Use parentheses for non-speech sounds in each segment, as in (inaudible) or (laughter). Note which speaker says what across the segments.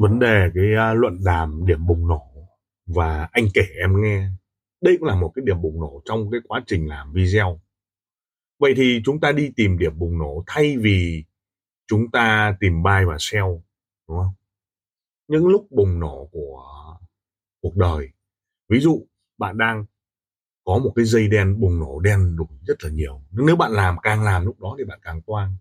Speaker 1: vấn đề cái à, luận đàm điểm bùng nổ và anh kể em nghe, đây cũng là một cái điểm bùng nổ trong cái quá trình làm video. Vậy thì chúng ta đi tìm điểm bùng nổ thay vì chúng ta tìm buy và sell, đúng không? Những lúc bùng nổ của cuộc đời, ví dụ bạn đang có một cái dây đen bùng nổ đen đủ rất là nhiều. Nếu bạn làm, càng làm lúc đó thì bạn càng toang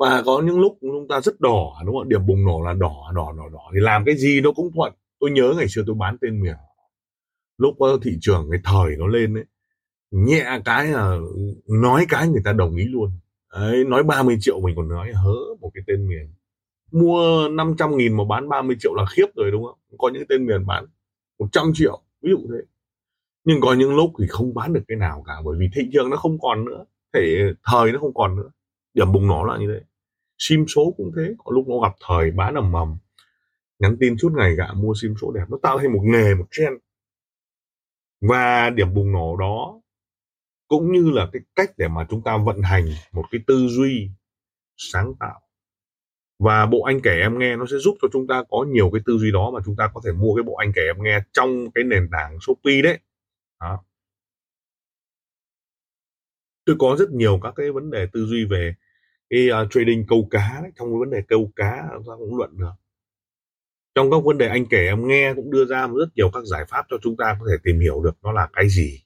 Speaker 1: và có những lúc chúng ta rất đỏ đúng không điểm bùng nổ là đỏ đỏ đỏ đỏ. Thì làm cái gì nó cũng thuận. Tôi nhớ ngày xưa tôi bán tên miền lúc thị trường cái thời nó lên ấy nhẹ cái là nói cái người ta đồng ý luôn. Đấy, nói 30 triệu mình còn nói hớ một cái tên miền mua 500 nghìn mà bán 30 triệu là khiếp rồi đúng không? Có những tên miền bán 100 triệu ví dụ thế. Nhưng có những lúc thì không bán được cái nào cả bởi vì thị trường nó không còn nữa thể thời nó không còn nữa. Điểm bùng nổ là như thế sim số cũng thế. Có lúc nó gặp thời, bán ầm mầm. Nhắn tin suốt ngày gạ mua sim số đẹp, nó tạo thành một nghề, một trend. Và điểm bùng nổ đó, cũng như là cái cách để mà chúng ta vận hành một cái tư duy sáng tạo. Và bộ anh kể em nghe nó sẽ giúp cho chúng ta có nhiều cái tư duy đó mà chúng ta có thể mua cái bộ anh kể em nghe trong cái nền tảng Shopee đấy. Đó. tôi có rất nhiều các cái vấn đề tư duy về cái uh, trading câu cá đấy, trong cái vấn đề câu cá chúng ta cũng luận được. Trong các vấn đề anh kể em nghe cũng đưa ra rất nhiều các giải pháp cho chúng ta có thể tìm hiểu được nó là cái gì.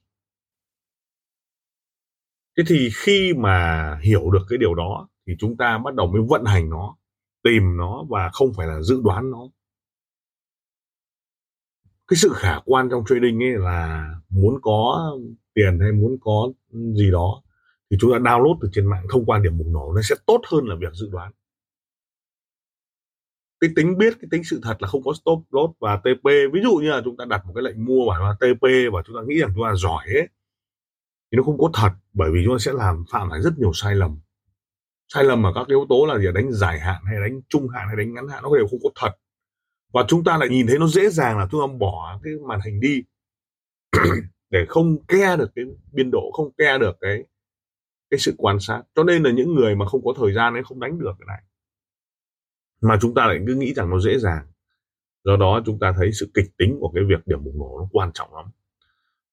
Speaker 1: Thế thì khi mà hiểu được cái điều đó thì chúng ta bắt đầu mới vận hành nó tìm nó và không phải là dự đoán nó. Cái sự khả quan trong trading ấy là muốn có tiền hay muốn có gì đó thì chúng ta download từ trên mạng thông qua điểm bùng nổ, nó sẽ tốt hơn là việc dự đoán. Cái tính biết, cái tính sự thật là không có stop loss và TP ví dụ như là chúng ta đặt một cái lệnh mua bảo là TP và chúng ta nghĩ rằng chúng ta giỏi ấy, thì nó không có thật, bởi vì chúng ta sẽ làm, phạm phải rất nhiều sai lầm. Sai lầm ở các yếu tố là gì đánh dài hạn hay đánh trung hạn hay đánh ngắn hạn nó đều không có thật. Và chúng ta lại nhìn thấy nó dễ dàng là chúng ta bỏ cái màn hình đi. (clears throat) Để không ke được cái biên độ, không ke được cái cái sự quan sát. Cho nên là những người mà không có thời gian ấy, không đánh được cái này. Mà chúng ta lại cứ nghĩ rằng nó dễ dàng. Do đó chúng ta thấy sự kịch tính của cái việc điểm bùng nổ nó quan trọng lắm.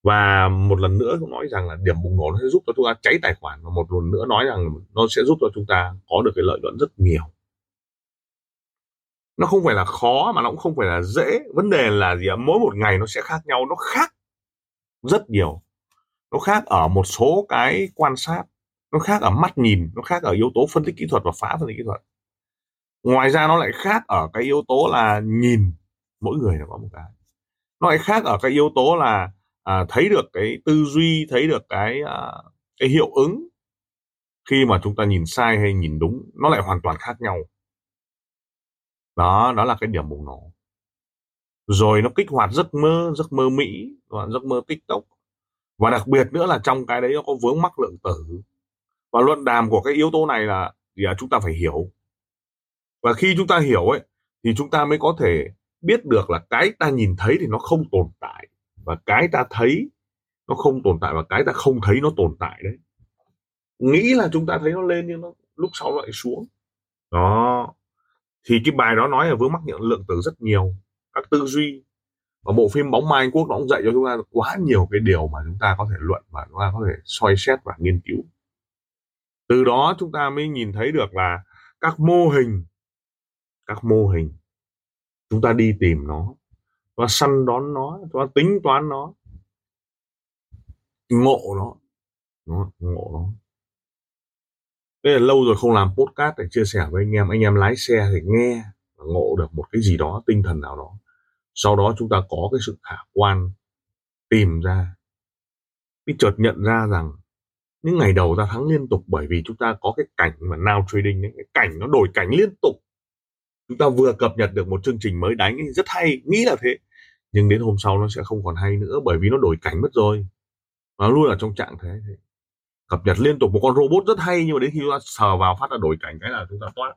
Speaker 1: Và một lần nữa cũng nói rằng là điểm bùng nổ nó sẽ giúp cho chúng ta cháy tài khoản và một lần nữa nói rằng nó sẽ giúp cho chúng ta có được cái lợi nhuận rất nhiều. Nó không phải là khó mà nó cũng không phải là dễ. Vấn đề là gì ạ? Mỗi một ngày nó sẽ khác nhau, nó khác rất nhiều. Nó khác ở một số cái quan sát nó khác ở mắt nhìn nó khác ở yếu tố phân tích kỹ thuật và phá phân tích kỹ thuật. Ngoài ra nó lại khác ở cái yếu tố là nhìn mỗi người là có một cái. Nó lại khác ở cái yếu tố là à, thấy được cái tư duy thấy được cái à, cái hiệu ứng khi mà chúng ta nhìn sai hay nhìn đúng nó lại hoàn toàn khác nhau. Đó đó là cái điểm bùng nổ. Rồi nó kích hoạt giấc mơ giấc mơ mỹ và giấc mơ tiktok. Và đặc biệt nữa là trong cái đấy nó có vướng mắc lượng tử và luận đàm của cái yếu tố này là gì à, chúng ta phải hiểu. Và khi chúng ta hiểu ấy thì chúng ta mới có thể biết được là cái ta nhìn thấy thì nó không tồn tại và cái ta thấy nó không tồn tại và cái ta không thấy nó tồn tại đấy. Nghĩ là chúng ta thấy nó lên nhưng nó lúc sau lại xuống. Đó. Thì cái bài đó nói là vướng mắc nhận lượng tử rất nhiều các tư duy. Và bộ phim bóng mai anh quốc nó cũng dạy cho chúng ta quá nhiều cái điều mà chúng ta có thể luận và chúng ta có thể soi xét và nghiên cứu từ đó chúng ta mới nhìn thấy được là các mô hình, các mô hình, chúng ta đi tìm nó và săn đón nó và tính toán nó, ngộ nó nó, ngộ nó. Thế là lâu rồi không làm podcast để chia sẻ với anh em anh em lái xe thì nghe và ngộ được một cái gì đó, tinh thần nào đó. Sau đó chúng ta có cái sự khả quan tìm ra, cái chợt nhận ra rằng những ngày đầu ta thắng liên tục bởi vì chúng ta có cái cảnh mà now trading ấy, cái cảnh nó đổi cảnh liên tục. Chúng ta vừa cập nhật được một chương trình mới đánh rất hay nghĩ là thế. Nhưng đến hôm sau nó sẽ không còn hay nữa bởi vì nó đổi cảnh mất rồi. Nó luôn là trong trạng thế. Cập nhật liên tục một con robot rất hay nhưng mà đến khi chúng ta sờ vào phát ra đổi cảnh cái là chúng ta toát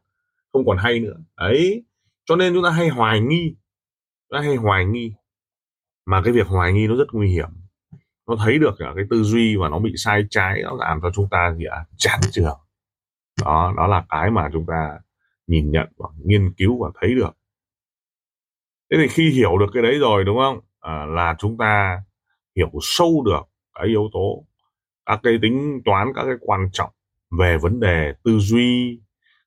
Speaker 1: không còn hay nữa. Ấy cho nên chúng ta hay hoài nghi. Chúng ta hay hoài nghi. Mà cái việc hoài nghi nó rất nguy hiểm nó thấy được cái tư duy và nó bị sai trái nó làm cho chúng ta gì ạ à, chán trường đó đó là cái mà chúng ta nhìn nhận và nghiên cứu và thấy được. Thế thì khi hiểu được cái đấy rồi đúng không? À, là chúng ta hiểu sâu được cái yếu tố các cái tính toán các cái quan trọng về vấn đề tư duy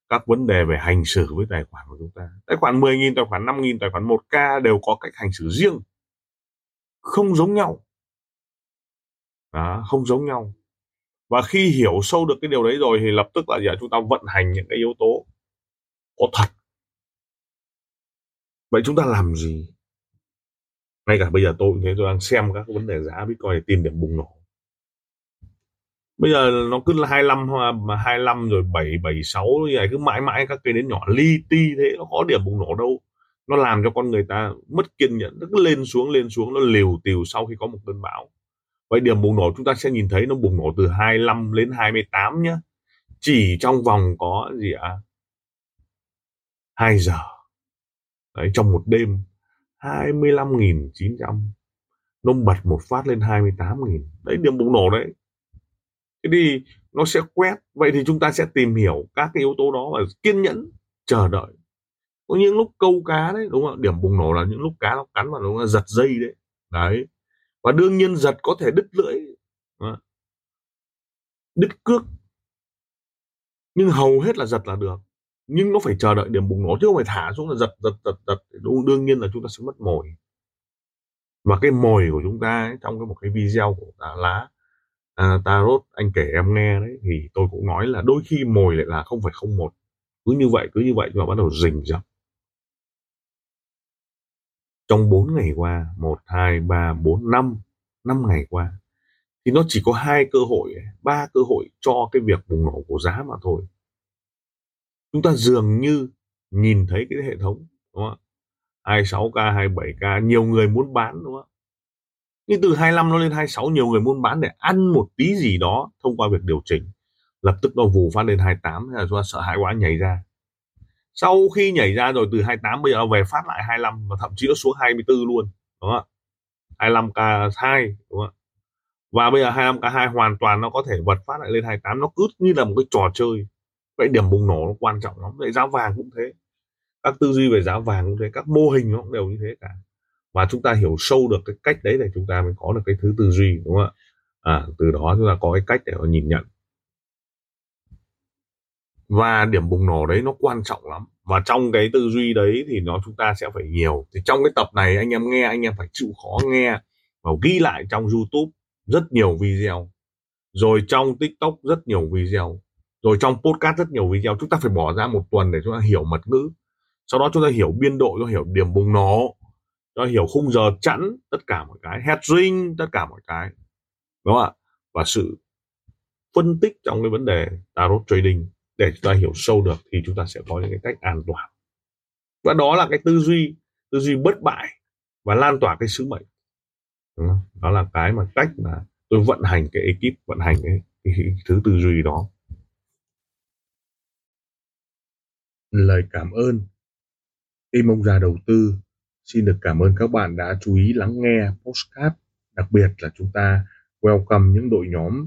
Speaker 1: các vấn đề về hành xử với tài khoản của chúng ta. Tài khoản 10.000 tài khoản 5.000 tài khoản 1k đều có cách hành xử riêng không giống nhau đó, không giống nhau. Và khi hiểu sâu được cái điều đấy rồi thì lập tức là giờ chúng ta vận hành những cái yếu tố có thật. Vậy chúng ta làm gì? Ngay cả bây giờ tôi cũng thế tôi đang xem các vấn đề giá bitcoin để tìm điểm bùng nổ. Bây giờ nó cứ là 25 à, mà 25 rồi 7 76 như này cứ mãi mãi các cây đến nhỏ. Li ti thế nó có điểm bùng nổ đâu. Nó làm cho con người ta mất kiên nhẫn nó cứ lên xuống lên xuống nó liều tiều sau khi có một cơn bão vậy điểm bùng nổ chúng ta sẽ nhìn thấy nó bùng nổ từ 25 đến 28 nhé chỉ trong vòng có gì ạ? À? 2 giờ. Đấy, trong một đêm 25.900 nó bật một phát lên 28.000 đấy điểm bùng nổ đấy. Thế thì nó sẽ quét. Vậy thì chúng ta sẽ tìm hiểu các cái yếu tố đó và kiên nhẫn chờ đợi. Có những lúc câu cá đấy đúng không điểm bùng nổ là những lúc cá nó cắn vào nó giật dây đấy. Đấy và đương nhiên giật có thể đứt lưỡi. Đứt cước. Nhưng hầu hết là giật là được. Nhưng nó phải chờ đợi điểm bùng nổ chứ không phải thả xuống là giật giật giật giật. Đương nhiên là chúng ta sẽ mất mồi. Và cái mồi của chúng ta ấy, trong cái một cái video của ta lá à, tarot anh kể em nghe đấy thì tôi cũng nói là đôi khi mồi lại là không phải không một. Cứ như vậy cứ như vậy và bắt đầu rình rập trong 4 ngày qua 1, 2, 3, 4, 5 5 ngày qua thì nó chỉ có hai cơ hội ba cơ hội cho cái việc bùng nổ của giá mà thôi. Chúng ta dường như nhìn thấy cái hệ thống đúng không ạ? 26k 27k nhiều người muốn bán đúng không nhưng từ 25 nó lên 26 nhiều người muốn bán để ăn một tí gì đó thông qua việc điều chỉnh. Lập tức nó vù phát lên 28 thế là do sợ hãi quá nhảy ra sau khi nhảy ra rồi từ 28 bây giờ về phát lại 25 và thậm chí nó xuống 24 luôn đúng không 25k 2 đúng không và bây giờ 25k2 hoàn toàn nó có thể vật phát lại lên 28 nó cứ như là một cái trò chơi. Vậy điểm bùng nổ nó quan trọng lắm vậy giá vàng cũng thế. Các tư duy về giá vàng cũng thế các mô hình nó cũng đều như thế cả. Và chúng ta hiểu sâu được cái cách đấy để chúng ta mới có được cái thứ tư duy đúng không ạ? À, từ đó chúng ta có cái cách để nhìn nhận và điểm bùng nổ đấy nó quan trọng lắm. Và trong cái tư duy đấy thì nó chúng ta sẽ phải nhiều. Thì trong cái tập này anh em nghe, anh em phải chịu khó nghe và ghi lại trong youtube rất nhiều video. Rồi trong tiktok rất nhiều video. Rồi trong podcast rất nhiều video. Chúng ta phải bỏ ra một tuần để chúng ta hiểu mật ngữ. Sau đó chúng ta hiểu biên độ cho hiểu điểm bùng nổ. Cho hiểu khung giờ chẵn, tất cả mọi cái. Hedging tất cả mọi cái. Đúng không ạ? Và sự phân tích trong cái vấn đề tarot trading để chúng ta hiểu sâu được thì chúng ta sẽ có những cái cách an toàn. Và đó là cái tư duy tư duy bất bại và lan tỏa cái sứ mệnh. Đó là cái mà cách mà tôi vận hành cái ekip vận hành cái, cái, cái thứ tư duy đó.
Speaker 2: Lời cảm ơn. Team ông già đầu tư xin được cảm ơn các bạn đã chú ý lắng nghe postcard đặc biệt là chúng ta welcome những đội nhóm